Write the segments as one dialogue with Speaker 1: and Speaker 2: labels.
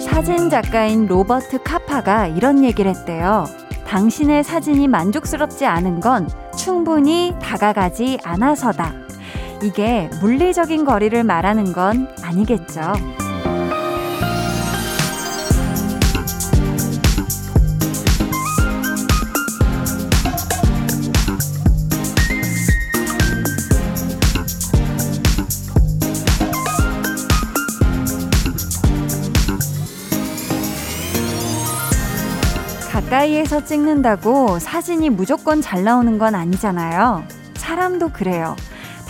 Speaker 1: 사진 작가인 로버트 카파가 이런 얘기를 했대요. 당신의 사진이 만족스럽지 않은 건 충분히 다가가지 않아서다. 이게 물리적인 거리를 말하는 건 아니겠죠. 가까이에서 찍는다고 사진이 무조건 잘 나오는 건 아니잖아요. 사람도 그래요.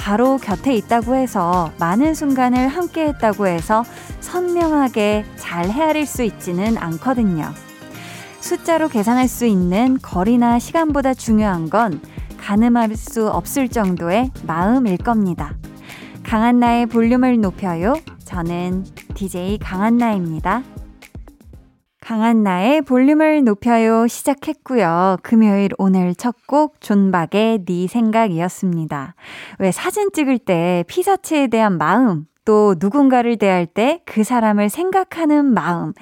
Speaker 1: 바로 곁에 있다고 해서 많은 순간을 함께 했다고 해서 선명하게 잘 헤아릴 수 있지는 않거든요. 숫자로 계산할 수 있는 거리나 시간보다 중요한 건 가늠할 수 없을 정도의 마음일 겁니다. 강한나의 볼륨을 높여요. 저는 DJ 강한나입니다. 강한나의 볼륨을 높여요 시작했고요. 금요일 오늘 첫 곡 존박의 네 생각이었습니다. 왜 사진 찍을 때 피사체에 대한 마음 또 누군가를 대할 때 그 사람을 생각하는 마음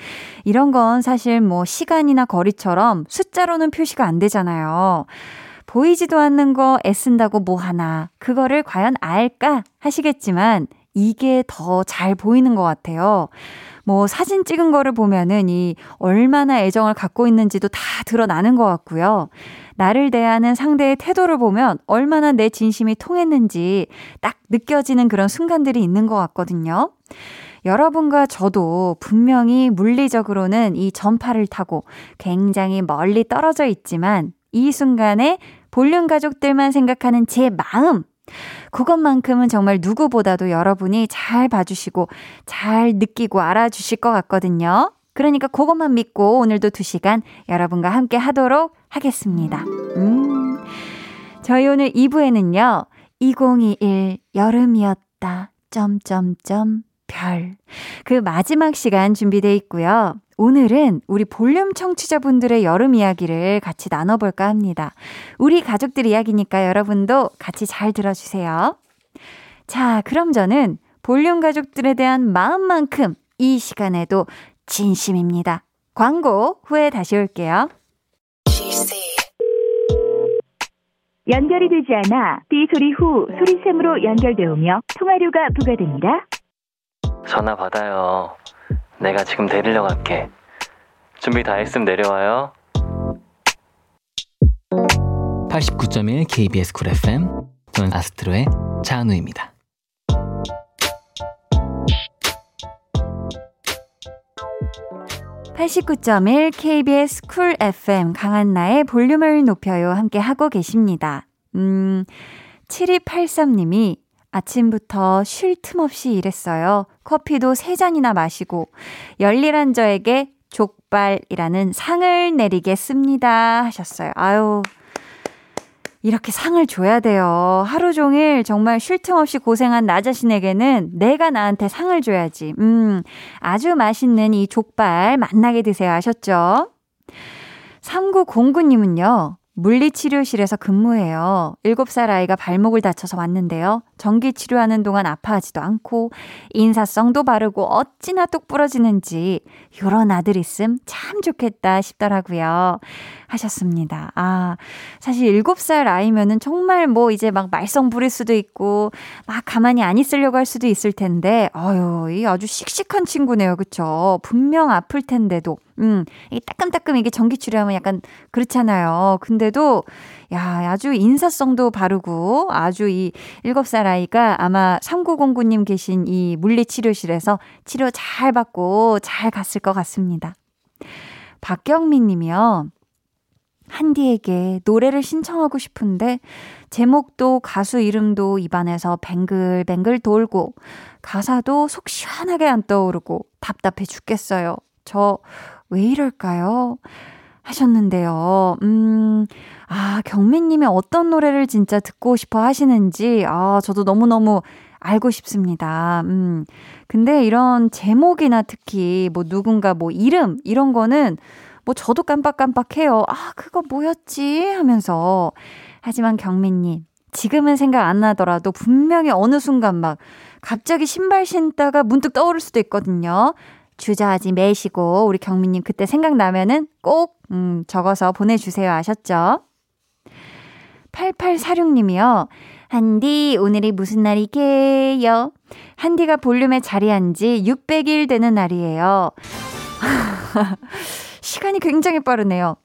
Speaker 1: 이런 건 사실 뭐 시간이나 거리처럼 숫자로는 표시가 안 되잖아요. 보이지도 않는 거 애쓴다고 뭐 하나 그거를 과연 알까 하시겠지만 이게 더 잘 보이는 것 같아요. 뭐 사진 찍은 거를 보면은 이 얼마나 애정을 갖고 있는지도 다 드러나는 것 같고요. 나를 대하는 상대의 태도를 보면 얼마나 내 진심이 통했는지 딱 느껴지는 그런 순간들이 있는 것 같거든요. 여러분과 저도 분명히 물리적으로는 이 전파를 타고 굉장히 멀리 떨어져 있지만 이 순간에 볼륨 가족들만 생각하는 제 마음, 그것만큼은 정말 누구보다도 여러분이 잘 봐주시고 잘 느끼고 알아주실 것 같거든요. 그러니까 그것만 믿고 오늘도 2시간 여러분과 함께 하도록 하겠습니다. 음. 저희 오늘 2부에는요. 2021 여름이었다. 점점점 별. 그 마지막 시간 준비돼 있고요. 오늘은 우리 볼륨 청취자분들의 여름 이야기를 같이 나눠볼까 합니다. 우리 가족들 이야기니까 여러분도 같이 잘 들어주세요. 자, 그럼 저는 볼륨 가족들에 대한 마음만큼 이 시간에도 진심입니다. 광고 후에 다시 올게요.
Speaker 2: 연결이 되지 않아 삐 소리 후 소리샘으로 연결되오며 통화료가 부과됩니다.
Speaker 3: 전화 받아요. 내가 지금 데리러 갈게. 준비 다 했으면 내려와요.
Speaker 4: 89.1 KBS Cool FM 저는 아스트로의 차은우입니다.
Speaker 1: (89.1) KBS Cool FM 강한나의 볼륨을 높여요 함께 하고 계십니다. 음 7283님이 아침부터 쉴 틈 없이 일했어요. 커피도 세 잔이나 마시고 열일한 저에게 족발이라는 상을 내리겠습니다 하셨어요. 아유. 이렇게 상을 줘야 돼요. 하루 종일 정말 쉴 틈 없이 고생한 나 자신에게는 내가 나한테 상을 줘야지. 음, 아주 맛있는 이 족발 만나게 드세요. 아셨죠? 3909님은요, 물리치료실에서 근무해요. 7살 아이가 발목을 다쳐서 왔는데요. 전기 치료하는 동안 아파하지도 않고 인사성도 바르고 어찌나 똑 부러지는지 요런 아들 있음 참 좋겠다 싶더라고요. 하셨습니다. 아, 사실 7살 아이면은 정말 뭐 이제 막 말썽 부릴 수도 있고 막 가만히 안 있으려고 할 수도 있을 텐데 어유, 이 아주 씩씩한 친구네요. 그쵸? 분명 아플 텐데도 음, 이 따끔따끔 이게 전기 치료하면 약간 그렇잖아요. 근데도 야, 아주 인사성도 바르고 아주 이 7살 아이가 아마 3909님 계신 이 물리치료실에서 치료 잘 받고 잘 갔을 것 같습니다. 박경민 님이요. 한디에게 노래를 신청하고 싶은데 제목도 가수 이름도 입안에서 뱅글뱅글 돌고 가사도 속 시원하게 안 떠오르고 답답해 죽겠어요. 저 왜 이럴까요? 하셨는데요. 음, 아, 경민님이 어떤 노래를 진짜 듣고 싶어 하시는지, 아, 저도 너무너무 알고 싶습니다. 음. 근데 이런 제목이나 특히 뭐 누군가 뭐 이름 이런 거는 뭐 저도 깜빡깜빡해요. 아, 그거 뭐였지? 하면서. 하지만 경민님, 지금은 생각 안 나더라도 분명히 어느 순간 막 갑자기 신발 신다가 문득 떠오를 수도 있거든요. 주저하지 매시고 우리 경민님 그때 생각나면은 꼭 음, 적어서 보내주세요. 아셨죠? 8846님이요. 한디, 오늘이 무슨 날이게요? 한디가 볼륨에 자리한 지 600일 되는 날이에요. 시간이 굉장히 빠르네요.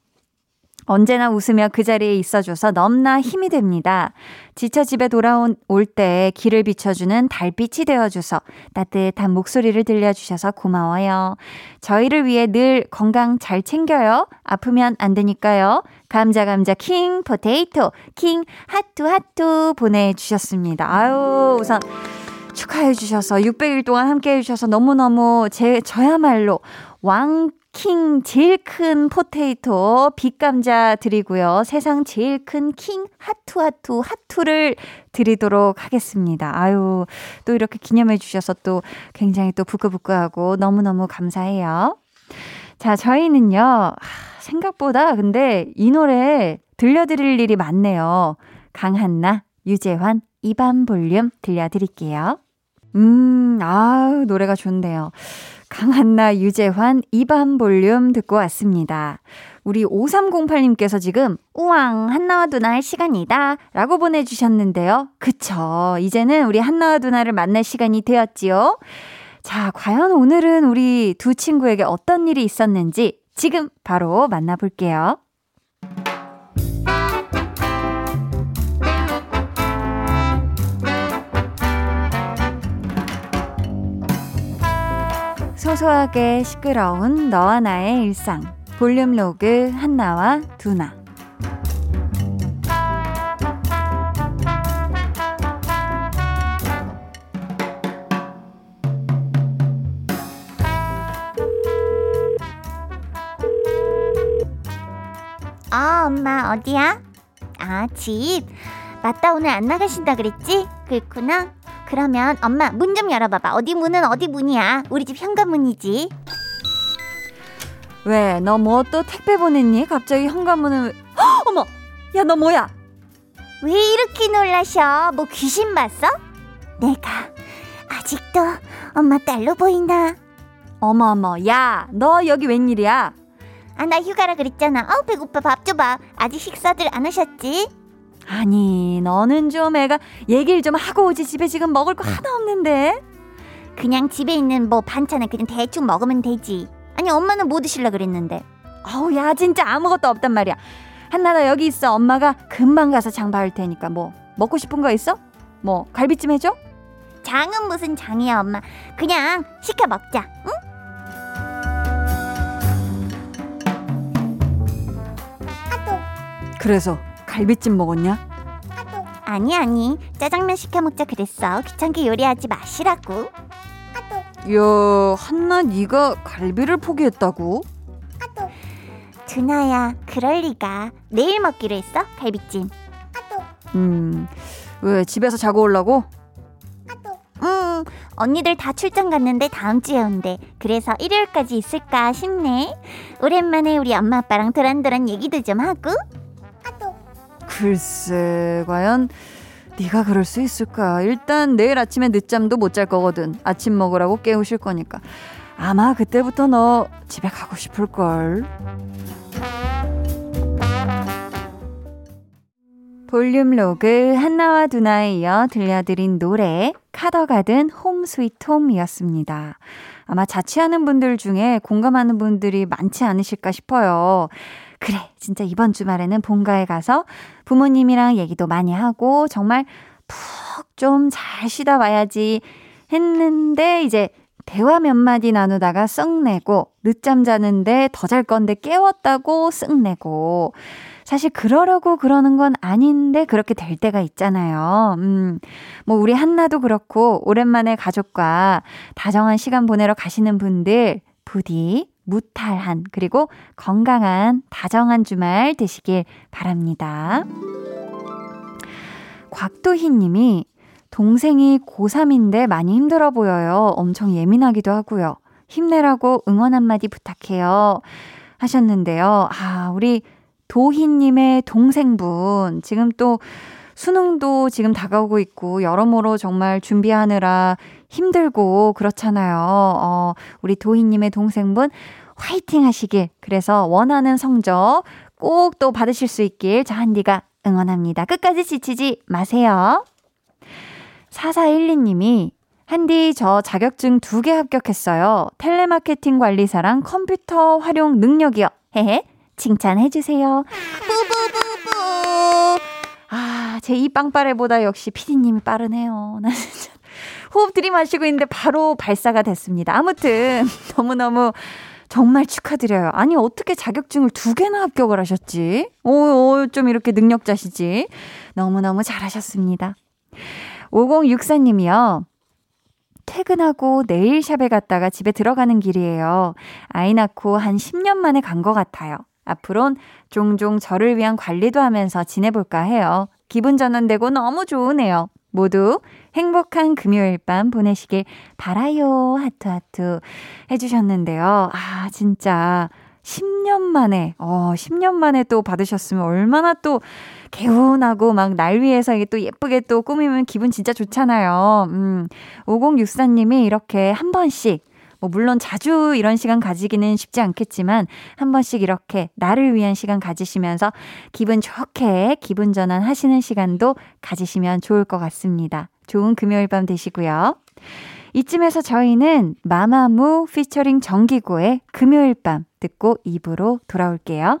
Speaker 1: 언제나 웃으며 그 자리에 있어줘서 넘나 힘이 됩니다. 지쳐 집에 돌아올 때 길을 비춰주는 달빛이 되어줘서 따뜻한 목소리를 들려주셔서 고마워요. 저희를 위해 늘 건강 잘 챙겨요. 아프면 안 되니까요. 감자 감자 king potato king 하투 하투 보내주셨습니다. 아유 우선 축하해 주셔서 600일 동안 함께 해 주셔서 너무너무 제 저야말로 왕 king 제일 큰 potato big 감자 드리고요. 세상 제일 큰 king 하투 하투 하투를 드리도록 하겠습니다. 아유, 또 이렇게 기념해 주셔서 또 굉장히 또 부끄부끄하고 너무너무 감사해요. 자, 저희는요. 생각보다 근데 이 노래 들려드릴 일이 많네요. 강한나, 유재환, 이반 볼륨 들려드릴게요. 음, 아우, 노래가 좋네요. 강한나, 유재환, 이반 볼륨 듣고 왔습니다. 우리 5308님께서 지금, 우왕, 한나와 두나의 시간이다. 라고 보내주셨는데요. 그쵸. 이제는 우리 한나와 두나를 만날 시간이 되었지요. 자, 과연 오늘은 우리 두 친구에게 어떤 일이 있었는지 지금 바로 만나볼게요. 소소하게 시끄러운 너와 나의 일상 볼륨 로그 한나와 두나
Speaker 5: 어, 엄마, 어디야? 아, 집. 맞다, 오늘 안 나가신다 그랬지? 그렇구나. 그러면 엄마 문 좀 열어봐봐. 어디 문은 어디 문이야? 우리 집 현관문이지.
Speaker 1: 왜? 너 뭐 또 택배 보냈니? 갑자기 현관문을 헉, 어머! 야 너 뭐야?
Speaker 5: 왜 이렇게 놀라셔? 뭐 귀신 봤어? 내가 아직도 엄마 딸로 보이나?
Speaker 1: 어머 어머 야 너 여기 웬일이야?
Speaker 5: 아 나 휴가라 그랬잖아. 어 배고파 밥 줘봐. 아직 식사들 안 하셨지?
Speaker 1: 아니, 너는 좀 애가 얘기를 좀 하고 오지. 집에 지금 먹을 거 하나 없는데.
Speaker 5: 그냥 집에 있는 뭐 반찬을 그냥 대충 먹으면 되지. 아니, 엄마는 뭐 드실라 그랬는데.
Speaker 1: 어우, 야, 진짜 아무것도 없단 말이야. 한나나 여기 있어. 엄마가 금방 가서 장 봐올 테니까 뭐 먹고 싶은 거 있어? 뭐 갈비찜 해줘?
Speaker 5: 장은 무슨 장이야, 엄마. 그냥 시켜 먹자. 응?
Speaker 1: 그래서 갈비찜 먹었냐?
Speaker 5: 아니 아니. 짜장면 시켜 먹자 그랬어. 귀찮게 요리하지 마시라고.
Speaker 1: 야 한나 네가 갈비를 포기했다고?
Speaker 5: 두나야 그럴 리가. 내일 먹기로 했어 갈비찜.
Speaker 1: 음왜 집에서 자고 올라고?
Speaker 5: 응 언니들 다 출장 갔는데 다음 주에 온대. 그래서 일요일까지 있을까 싶네. 오랜만에 우리 엄마 아빠랑 도란도란 얘기도 좀 하고
Speaker 1: 글쎄 과연 네가 그럴 수 있을까? 일단 내일 아침에 늦잠도 못 잘 거거든. 아침 먹으라고 깨우실 거니까. 아마 그때부터 너 집에 가고 싶을 걸. 볼륨 로그 한나와 두나에 이어 들려드린 노래 카더가든 Home Sweet Home이었습니다. 아마 자취하는 분들 중에 공감하는 분들이 많지 않으실까 싶어요. 그래, 진짜 이번 주말에는 본가에 가서 부모님이랑 얘기도 많이 하고 정말 푹 좀 잘 쉬다 와야지 했는데 이제 대화 몇 마디 나누다가 썽 내고 늦잠 자는데 더 잘 건데 깨웠다고 썽 내고 사실 그러려고 그러는 건 아닌데 그렇게 될 때가 있잖아요. 음, 뭐 우리 한나도 그렇고 오랜만에 가족과 다정한 시간 보내러 가시는 분들 부디 무탈한 그리고 건강한 다정한 주말 되시길 바랍니다. 곽도희 님이 동생이 고3인데 많이 힘들어 보여요. 엄청 예민하기도 하고요. 힘내라고 응원 한마디 부탁해요. 하셨는데요. 아, 우리 도희님의 동생분. 지금 또 수능도 지금 다가오고 있고, 여러모로 정말 준비하느라 힘들고 그렇잖아요. 어, 우리 도희님의 동생분 화이팅 하시길. 그래서 원하는 성적 꼭 또 받으실 수 있길 저 한디가 응원합니다. 끝까지 지치지 마세요. 4412님이 한디 저 자격증 두 개 합격했어요. 텔레마케팅 관리사랑 컴퓨터 활용 능력이요. 헤헤. 칭찬해 주세요. 뿌뿌뿌뿌. 아, 제이 빵빠레보다 역시 피디님이 빠르네요. 호흡 들이마시고 있는데 바로 발사가 됐습니다. 아무튼 너무너무 정말 축하드려요. 아니, 어떻게 자격증을 두 개나 합격을 하셨지? 오, 오, 좀 이렇게 능력자시지? 너무너무 잘하셨습니다. 5064님이요. 퇴근하고 네일샵에 갔다가 집에 들어가는 길이에요. 아이 낳고 한 10년 만에 간 것 같아요. 앞으론 종종 저를 위한 관리도 하면서 지내볼까 해요. 기분 전환되고 너무 좋으네요. 모두 행복한 금요일 밤 보내시길 바라요. 하트 하트 해주셨는데요. 아, 진짜 10년 만에, 어, 10년 만에 또 받으셨으면 얼마나 또 개운하고 막 날 위해서 이게 또 예쁘게 또 꾸미면 기분 진짜 좋잖아요. 음, 5064님이 이렇게 한 번씩 뭐 물론 자주 이런 시간 가지기는 쉽지 않겠지만 한 번씩 이렇게 나를 위한 시간 가지시면서 기분 좋게 기분 전환 하시는 시간도 가지시면 좋을 것 같습니다. 좋은 금요일 밤 되시고요. 이쯤에서 저희는 마마무 피처링 정기고의 금요일 밤 듣고 입으로 돌아올게요.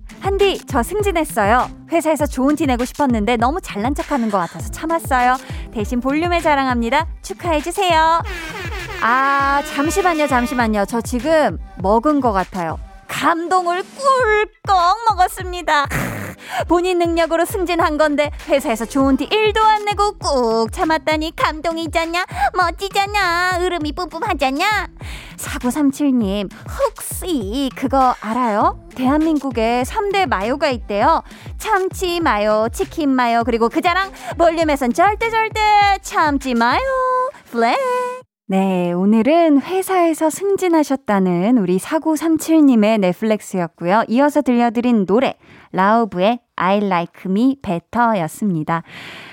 Speaker 1: 한디, 저 승진했어요. 회사에서 좋은 티 내고 싶었는데 너무 잘난 척 하는 것 같아서 참았어요. 대신 볼륨에 자랑합니다. 축하해주세요. 아, 잠시만요, 잠시만요. 저 지금 먹은 것 같아요. 감동을 꿀꺽 먹었습니다. 본인 능력으로 승진한 건데 회사에서 좋은 티 1도 안 내고 꾹 참았다니 감동이잖냐 멋지잖냐 으름이 뿜뿜하잖냐 4937님 혹시 그거 알아요? 대한민국에 3대 마요가 있대요 참치 마요 치킨 마요 그리고 그 자랑 볼륨에선 절대 절대 참지 마요 flex 네, 오늘은 회사에서 승진하셨다는 우리 4937님의 네 flex였고요. 이어서 들려드린 노래, Lauv의 I like me better 였습니다.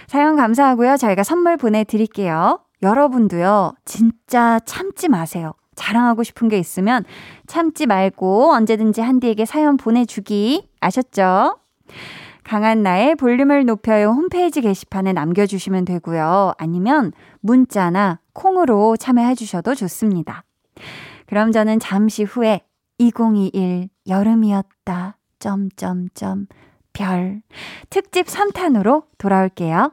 Speaker 1: 사연 감사하고요. 저희가 선물 보내드릴게요. 여러분도요, 진짜 참지 마세요. 자랑하고 싶은 게 있으면 참지 말고 언제든지 한디에게 사연 보내주기 아셨죠? 강한 나의 볼륨을 높여요 홈페이지 게시판에 남겨주시면 되고요. 아니면 문자나 콩으로 참여해 주셔도 좋습니다. 그럼 저는 잠시 후에 2021 여름이었다. 점점점 별 특집 3탄으로 돌아올게요.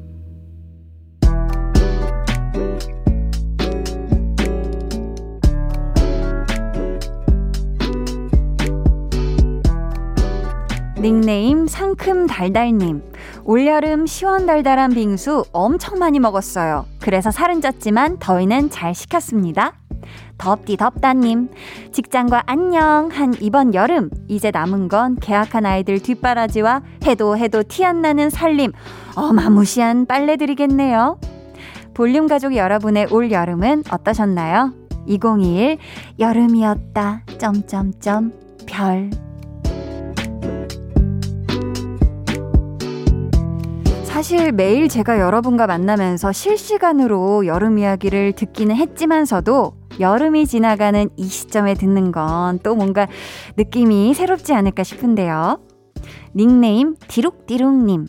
Speaker 1: 닉네임 상큼달달님. 올여름 시원달달한 빙수 엄청 많이 먹었어요. 그래서 살은 쪘지만 더위는 잘 식혔습니다. 덥디 덥다님. 직장과 안녕 한 이번 여름. 이제 남은 건 계약한 아이들 뒷바라지와 해도 해도 티 안 나는 살림. 어마무시한 빨래들이겠네요. 볼륨 가족 여러분의 올 여름은 어떠셨나요? 2021 여름이었다. 점점점 별. 사실 매일 제가 여러분과 만나면서 실시간으로 여름 이야기를 듣기는 했지만서도 여름이 지나가는 이 시점에 듣는 건 또 뭔가 느낌이 새롭지 않을까 싶은데요. 닉네임 디룩디룩님.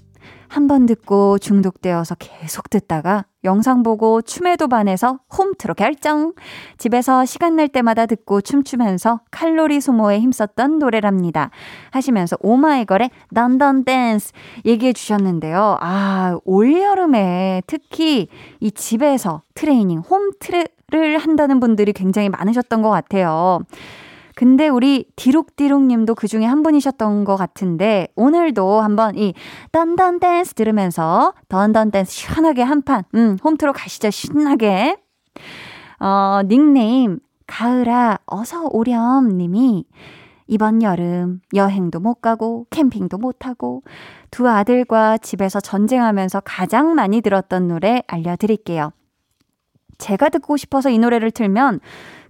Speaker 1: 한 번 듣고 중독되어서 계속 듣다가 영상 보고 춤에도 반해서 홈트로 결정. 집에서 시간 날 때마다 듣고 춤추면서 칼로리 소모에 힘썼던 노래랍니다. 하시면서 오마이걸의 Dun Dun Dance 얘기해 주셨는데요. 아, 올여름에 특히 이 집에서 트레이닝, 홈트를 한다는 분들이 굉장히 많으셨던 것 같아요. 근데 우리 디룩디룩 님도 그 중에 한 분이셨던 것 같은데, 오늘도 한번 이 Dun Dun Dance 들으면서 Dun Dun Dance 시원하게 한 판, 음, 홈트로 가시죠. 신나게. 어, 닉네임, 가을아, 어서 오렴 님이 이번 여름 여행도 못 가고 캠핑도 못 하고 두 아들과 집에서 전쟁하면서 가장 많이 들었던 노래 알려드릴게요. 제가 듣고 싶어서 이 노래를 틀면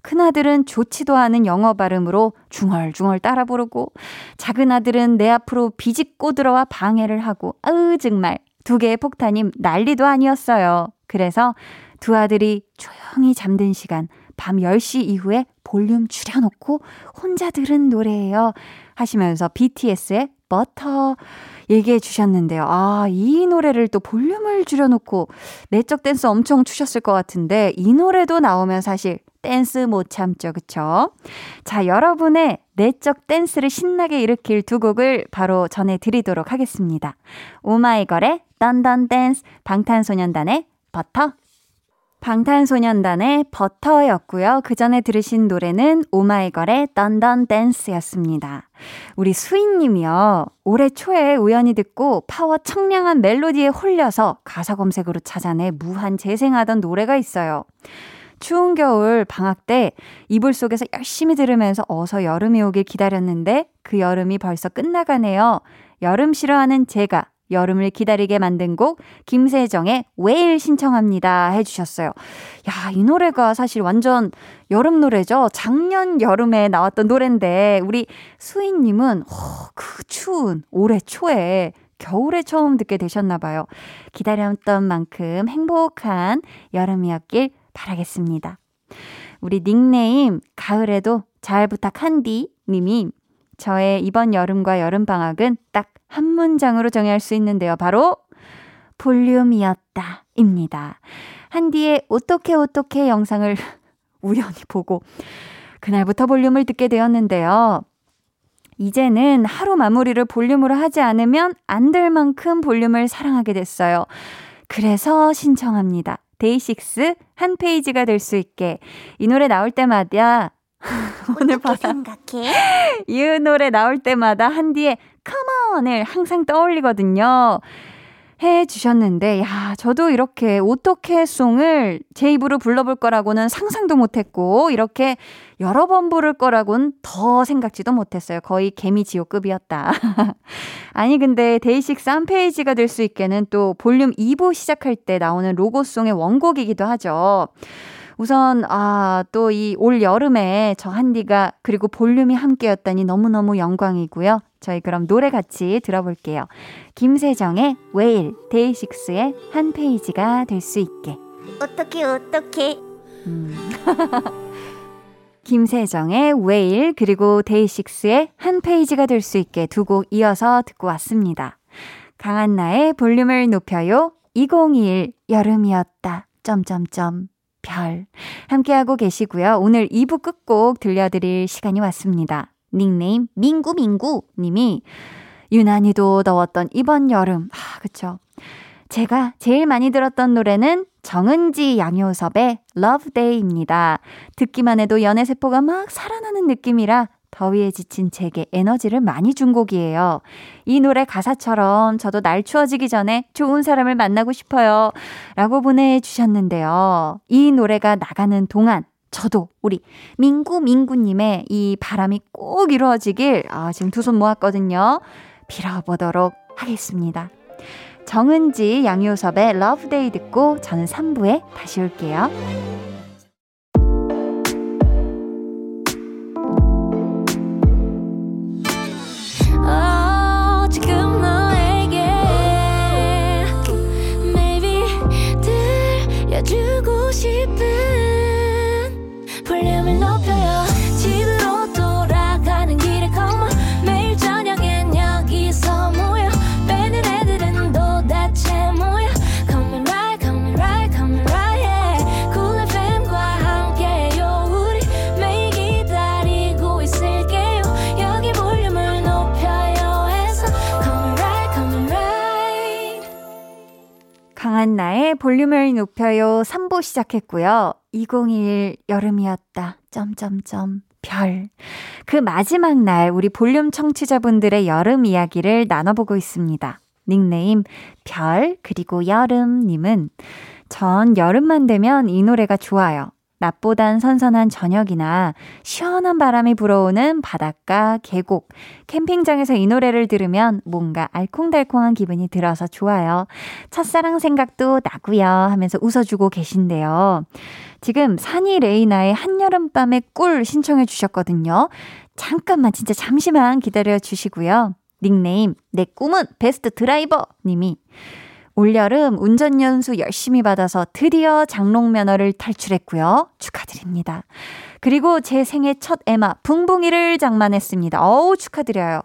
Speaker 1: 큰아들은 좋지도 않은 영어 발음으로 중얼중얼 따라 부르고 작은아들은 내 앞으로 비집고 들어와 방해를 하고 아으 정말 두 개의 폭탄이 난리도 아니었어요. 그래서 두 아들이 조용히 잠든 시간 밤 10시 이후에 볼륨 줄여놓고 혼자 들은 노래예요. 하시면서 BTS의 버터 얘기해 주셨는데요. 아, 이 노래를 또 볼륨을 줄여놓고 내적 댄스 엄청 추셨을 것 같은데 이 노래도 나오면 사실 댄스 못 참죠. 그쵸? 자, 여러분의 내적 댄스를 신나게 일으킬 두 곡을 바로 전해드리도록 하겠습니다. 오마이걸의 Dun Dun Dance, 방탄소년단의 버터. 방탄소년단의 버터였고요. 그 전에 들으신 노래는 오마이걸의 Dun Dun Dance였습니다. 우리 수인님이요. 올해 초에 우연히 듣고 파워 청량한 멜로디에 홀려서 가사 검색으로 찾아내 무한 재생하던 노래가 있어요. 추운 겨울 방학 때 이불 속에서 열심히 들으면서 어서 여름이 오길 기다렸는데 그 여름이 벌써 끝나가네요. 여름 싫어하는 제가 여름을 기다리게 만든 곡 김세정의 웨일 신청합니다 해주셨어요. 야, 이 노래가 사실 완전 여름 노래죠. 작년 여름에 나왔던 노래인데 우리 수인님은 어, 그 추운 올해 초에 겨울에 처음 듣게 되셨나 봐요. 기다렸던 만큼 행복한 여름이었길 바라겠습니다. 우리 닉네임 가을에도 잘 부탁한디 님이 저의 이번 여름과 여름방학은 딱 한 문장으로 정의할 수 있는데요. 바로 볼륨이었다. 입니다. 한디의 어떻게 어떻게 영상을 우연히 보고 그날부터 볼륨을 듣게 되었는데요. 이제는 하루 마무리를 볼륨으로 하지 않으면 안 될 만큼 볼륨을 사랑하게 됐어요. 그래서 신청합니다. 데이식스 한 페이지가 될 수 있게 이 노래 나올 때마다
Speaker 5: 오늘 어떻게 생각해?
Speaker 1: 이 노래 나올 때마다 한디의 come on을 항상 떠올리거든요. 해 주셨는데, 야, 저도 이렇게 어떻게 song을 제 입으로 불러볼 거라고는 상상도 못했고, 이렇게 여러 번 부를 거라고는 더 생각지도 못했어요. 거의 개미지옥급이었다. 아니, 근데 데이식스 한 페이지가 될 수 있게는 또 볼륨 2부 시작할 때 나오는 로고송의 원곡이기도 하죠. 우선, 아, 또 이 올 여름에 저 한디가 그리고 볼륨이 함께였다니 너무너무 영광이고요. 저희 그럼 노래 같이 들어볼게요. 김세정의 웨일, 데이식스의 한 페이지가 될 수 있게.
Speaker 5: 어떻게 어떻게?
Speaker 1: 음. 김세정의 웨일 그리고 데이식스의 한 페이지가 될 수 있게 두 곡 이어서 듣고 왔습니다. 강한나의 볼륨을 높여요. 2021 여름이었다. 점점점 별 함께하고 계시고요. 오늘 2부 끝곡 들려드릴 시간이 왔습니다. 닉네임 민구민구 님이 유난히도 더웠던 이번 여름. 아, 그쵸. 제가 제일 많이 들었던 노래는 정은지 양효섭의 Love Day입니다. 듣기만 해도 연애 세포가 막 살아나는 느낌이라 더위에 지친 제게 에너지를 많이 준 곡이에요. 이 노래 가사처럼 저도 날 추워지기 전에 좋은 사람을 만나고 싶어요. 라고 보내주셨는데요. 이 노래가 나가는 동안 저도 우리 민구 민구님의 이 바람이 꼭 이루어지길 아, 지금 두 손 모았거든요. 빌어보도록 하겠습니다. 정은지 양요섭의 Love Day 듣고 저는 3부에 다시 올게요.
Speaker 6: 볼륨을 높여요
Speaker 1: 3부 시작했고요. 2021 여름이었다. 점점점 별. 그 마지막 날 우리 볼륨 청취자분들의 여름 이야기를 나눠보고 있습니다. 닉네임 별 그리고 여름님은 전 여름만 되면 이 노래가 좋아요. 낮보단 선선한 저녁이나 시원한 바람이 불어오는 바닷가, 계곡, 캠핑장에서 이 노래를 들으면 뭔가 알콩달콩한 기분이 들어서 좋아요. 첫사랑 생각도 나고요 하면서 웃어주고 계신데요. 지금 산이 레이나의 한여름밤의 꿀 신청해 주셨거든요. 잠깐만 진짜 잠시만 기다려 주시고요. 닉네임 내 꿈은 베스트 드라이버 님이 올여름 운전연수 열심히 받아서 드디어 장롱 면허를 탈출했고요. 축하드립니다. 그리고 제 생애 첫 에마 붕붕이를 장만했습니다. 어우 축하드려요.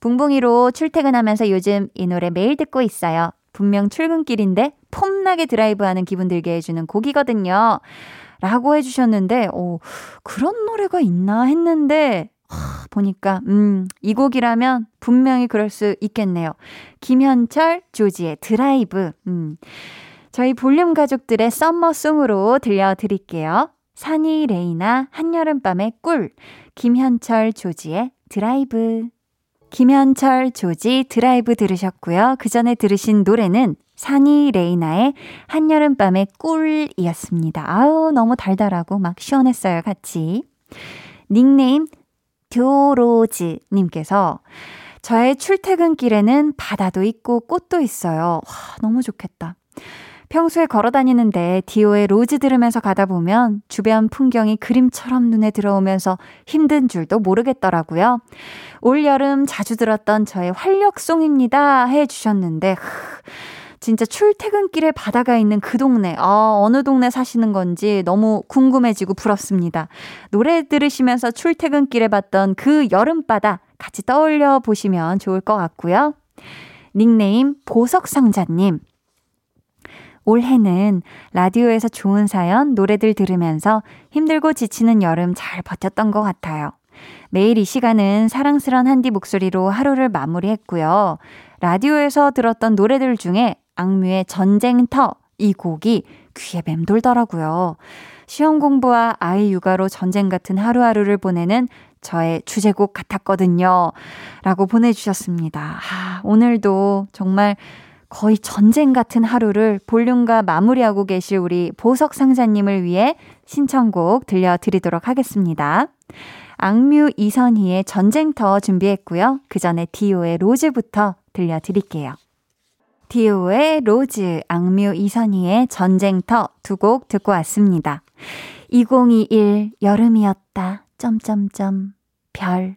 Speaker 1: 붕붕이로 출퇴근하면서 요즘 이 노래 매일 듣고 있어요. 분명 출근길인데 폼나게 드라이브하는 기분 들게 해주는 곡이거든요. 라고 해주셨는데, 오, 그런 노래가 있나 했는데, 하, 보니까, 음, 이 곡이라면 분명히 그럴 수 있겠네요. 김현철, 조지의 드라이브. 음. 저희 볼륨 가족들의 summer song으로 들려드릴게요. 산이 레이나 한여름밤의 꿀. 김현철, 조지의 드라이브. 김현철, 조지 드라이브 들으셨고요. 그 전에 들으신 노래는 산이 레이나의 한여름밤의 꿀이었습니다. 아우, 너무 달달하고 막 시원했어요, 같이. 닉네임 듀로즈 님께서 저의 출퇴근길에는 바다도 있고 꽃도 있어요. 와, 너무 좋겠다. 평소에 걸어 다니는데 디오의 Rose 들으면서 가다 보면 주변 풍경이 그림처럼 눈에 들어오면서 힘든 줄도 모르겠더라고요. 올 여름 자주 들었던 저의 활력송입니다. 해 주셨는데, 진짜 출퇴근길에 바다가 있는 그 동네, 아, 어느 동네 사시는 건지 너무 궁금해지고 부럽습니다. 노래 들으시면서 출퇴근길에 봤던 그 여름바다 같이 떠올려 보시면 좋을 것 같고요. 닉네임 보석상자님. 올해는 라디오에서 좋은 사연, 노래들 들으면서 힘들고 지치는 여름 잘 버텼던 것 같아요. 매일 이 시간은 사랑스런 한디 목소리로 하루를 마무리했고요. 라디오에서 들었던 노래들 중에 악뮤의 전쟁터 이 곡이 귀에 맴돌더라고요. 시험 공부와 아이 육아로 전쟁 같은 하루하루를 보내는 저의 주제곡 같았거든요. 라고 보내주셨습니다. 아, 오늘도 정말 거의 전쟁 같은 하루를 볼륨과 마무리하고 계실 우리 보석 상자님을 위해 신청곡 들려드리도록 하겠습니다. 악뮤 이선희의 전쟁터 준비했고요. 그 전에 디오의 Rose부터 들려드릴게요. 디오의 Rose, 악뮤 이선희의 전쟁터 두 곡 듣고 왔습니다. 2021 여름이었다. 점점점 별.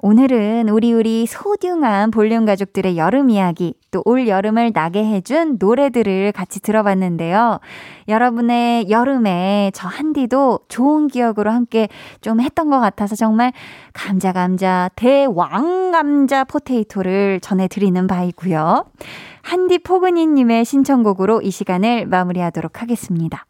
Speaker 1: 오늘은 우리 우리 소중한 볼륨 가족들의 여름 이야기, 또 올 여름을 나게 해준 노래들을 같이 들어봤는데요. 여러분의 여름에 저 한디도 좋은 기억으로 함께 좀 했던 것 같아서 정말 감자 감자 대왕 감자 포테이토를 전해드리는 바이고요. 한디 포근이님의 신청곡으로 이 시간을 마무리하도록 하겠습니다.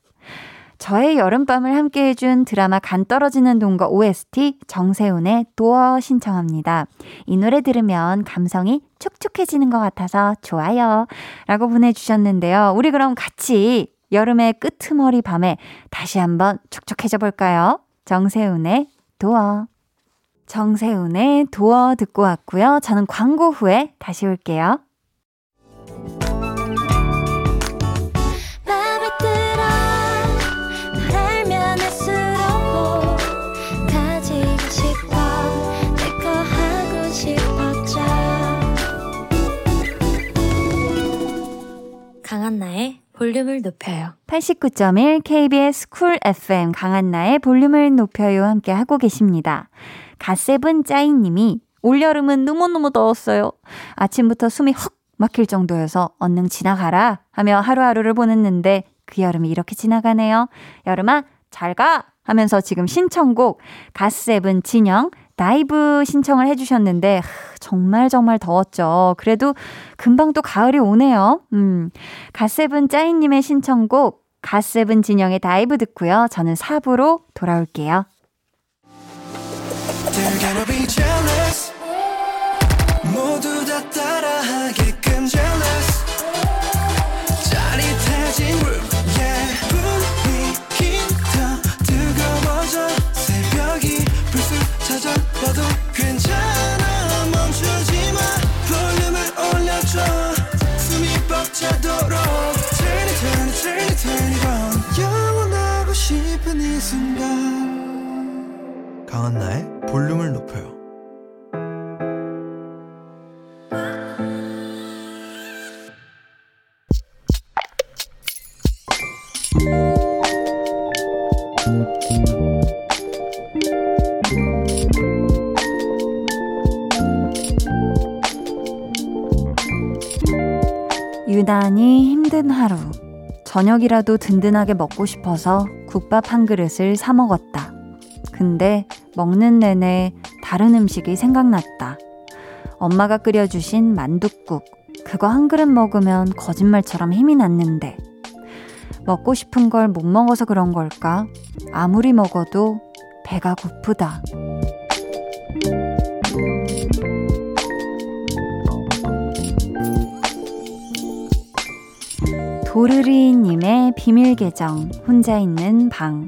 Speaker 1: 저의 여름밤을 함께 해준 드라마 간 떨어지는 동거 OST 정세훈의 도어 신청합니다. 이 노래 들으면 감성이 촉촉해지는 것 같아서 좋아요. 라고 보내주셨는데요. 우리 그럼 같이 여름의 끄트머리 밤에 다시 한번 촉촉해져 볼까요? 정세훈의 도어. 정세훈의 도어 듣고 왔고요. 저는 광고 후에 다시 올게요.
Speaker 6: 볼륨을 높여요.
Speaker 1: 89.1 KBS 쿨 FM 강한나의 볼륨을 높여요 함께 하고 계십니다. 갓세븐 짜이님이 올여름은 너무너무 더웠어요. 아침부터 숨이 헉 막힐 정도여서 얼른 지나가라 하며 하루하루를 보냈는데 그 여름이 이렇게 지나가네요. 여름아 잘 가! 하면서 지금 신청곡 갓세븐 진영 Dive 신청을 해주셨는데 하, 정말 정말 더웠죠. 그래도 금방 또 가을이 오네요. 음, 갓세븐 짜이님의 신청곡 갓세븐 진영의 Dive 듣고요. 저는 4부로 돌아올게요.
Speaker 7: 강한나의 볼륨을 높여요.
Speaker 1: 유난히 힘든 하루. 저녁이라도 든든하게 먹고 싶어서 국밥 한 그릇을 사 먹었다. 근데 먹는 내내 다른 음식이 생각났다. 엄마가 끓여주신 만둣국. 그거 한 그릇 먹으면 거짓말처럼 힘이 났는데. 먹고 싶은 걸 못 먹어서 그런 걸까? 아무리 먹어도 배가 고프다. 도르리님의 비밀 계정, 혼자 있는 방.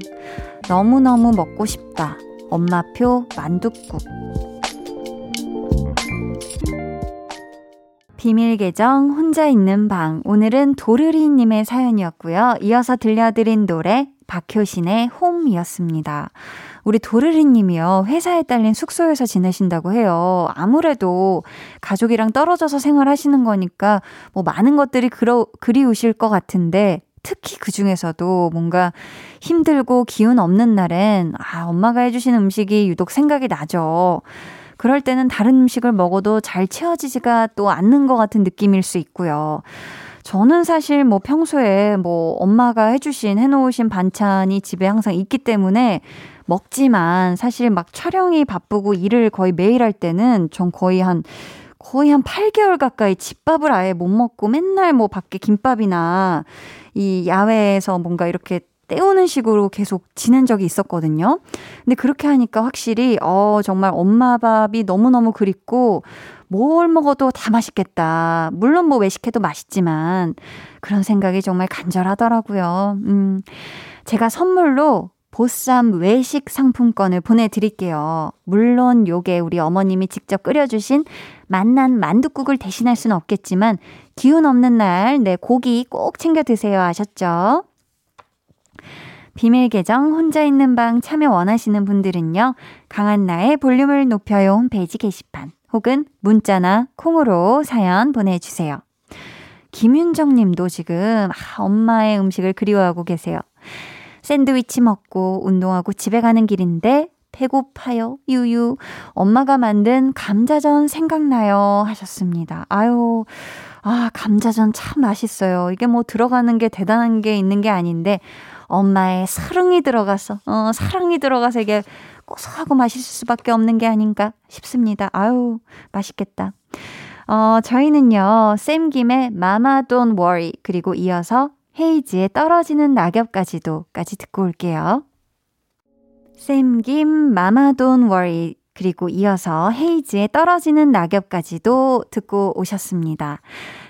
Speaker 1: 너무너무 먹고 싶다. 엄마표 만둣국. 비밀 계정, 혼자 있는 방. 오늘은 도르리 님의 사연이었고요. 이어서 들려드린 노래, 박효신의 홈이었습니다. 우리 도르리 님이요. 회사에 딸린 숙소에서 지내신다고 해요. 아무래도 가족이랑 떨어져서 생활하시는 거니까 뭐 많은 것들이 그러, 그리우실 것 같은데 특히 그 중에서도 뭔가 힘들고 기운 없는 날엔 아, 엄마가 해주신 음식이 유독 생각이 나죠. 그럴 때는 다른 음식을 먹어도 잘 채워지지가 또 않는 것 같은 느낌일 수 있고요. 저는 사실 뭐 평소에 뭐 엄마가 해주신, 해놓으신 반찬이 집에 항상 있기 때문에 먹지만 사실 막 촬영이 바쁘고 일을 거의 매일 할 때는 전 거의 한 거의 한 8개월 가까이 집밥을 아예 못 먹고 맨날 뭐 밖에 김밥이나 이 야외에서 뭔가 이렇게 때우는 식으로 계속 지낸 적이 있었거든요. 근데 그렇게 하니까 확실히, 어, 정말 엄마 밥이 너무너무 그립고, 뭘 먹어도 다 맛있겠다. 물론 뭐 외식해도 맛있지만, 그런 생각이 정말 간절하더라고요. 음, 제가 선물로 보쌈 외식 상품권을 보내드릴게요. 물론 요게 우리 어머님이 직접 끓여주신 맛난 만둣국을 대신할 수는 없겠지만 기운 없는 날내 고기 꼭 챙겨 드세요 아셨죠? 비밀 계정 혼자 있는 방 참여 원하시는 분들은요. 강한나의 볼륨을 높여요 홈페이지 게시판 혹은 문자나 콩으로 사연 보내주세요. 김윤정 님도 지금 아, 엄마의 음식을 그리워하고 계세요. 샌드위치 먹고 운동하고 집에 가는 길인데 배고파요. 유유. 엄마가 만든 감자전 생각나요. 하셨습니다. 아유. 아, 감자전 참 맛있어요. 이게 뭐 들어가는 게 대단한 게 있는 게 아닌데 엄마의 사랑이 들어가서 어, 사랑이 들어가서 이게 고소하고 맛있을 수밖에 없는 게 아닌가 싶습니다. 아유, 맛있겠다. 어, 저희는요. 쌤김의 마마 don't worry 그리고 이어서 헤이지의 떨어지는 낙엽까지도 까지 듣고 올게요. 쌤김 마마 don't worry 그리고 이어서 헤이지의 떨어지는 낙엽까지도 듣고 오셨습니다.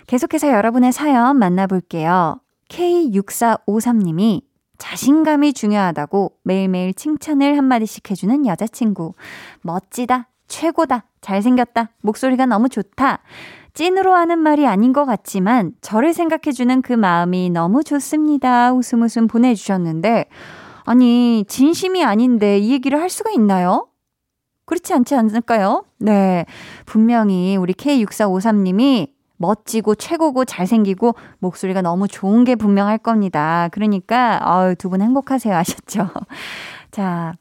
Speaker 1: 계속해서 여러분의 사연 만나볼게요. K6453님이 자신감이 중요하다고 매일매일 칭찬을 한마디씩 해주는 여자친구. 멋지다. 최고다. 잘생겼다. 목소리가 너무 좋다. 찐으로 하는 말이 아닌 것 같지만 저를 생각해주는 그 마음이 너무 좋습니다. 웃음 웃음 보내주셨는데 아니 진심이 아닌데 이 얘기를 할 수가 있나요? 그렇지 않지 않을까요? 네. 분명히 우리 K6453님이 멋지고 최고고 잘생기고 목소리가 너무 좋은 게 분명할 겁니다. 그러니까 어, 두분 행복하세요 하셨죠. 자,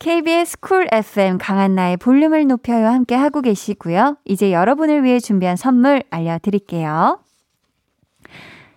Speaker 1: KBS 쿨 FM 강한나의 볼륨을 높여요 함께 하고 계시고요. 이제 여러분을 위해 준비한 선물 알려드릴게요.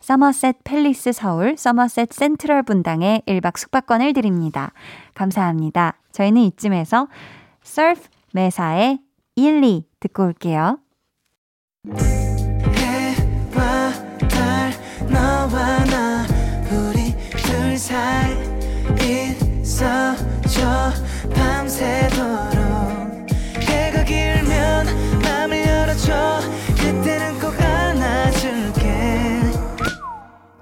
Speaker 1: 서머셋 팰리스 서울 서머셋 센트럴 분당에 1박 숙박권을 드립니다. 감사합니다. 저희는 이쯤에서 서프 매사의 1, 2 듣고 올게요.
Speaker 7: 밤새도록 해가 길면 맘을 열어줘 그때는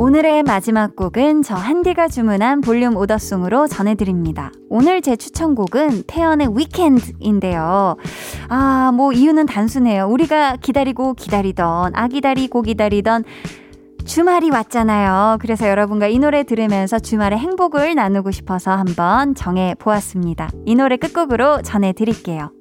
Speaker 1: 오늘의 마지막 곡은 저 한디가 주문한 볼륨 오더송으로 전해드립니다. 오늘 제 추천곡은 태연의 위켄드인데요. 아, 뭐 이유는 단순해요. 우리가 기다리고 기다리던, 아 기다리고 기다리던 주말이 왔잖아요. 그래서 여러분과 이 노래 들으면서 주말의 행복을 나누고 싶어서 한번 정해 보았습니다. 이 노래 끝곡으로 전해드릴게요.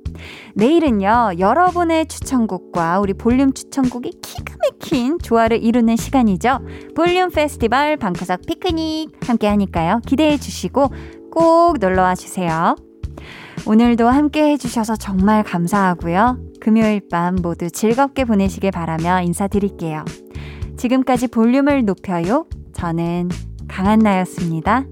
Speaker 1: 내일은요, 여러분의 추천곡과 우리 볼륨 추천곡이 기가 막힌 조화를 이루는 시간이죠. 볼륨 페스티벌 방구석 피크닉 함께 하니까요. 기대해 주시고 꼭 놀러 와 주세요. 오늘도 함께 해주셔서 정말 감사하고요. 금요일 밤 모두 즐겁게 보내시길 바라며 인사드릴게요. 지금까지 볼륨을 높여요. 저는 강한나였습니다.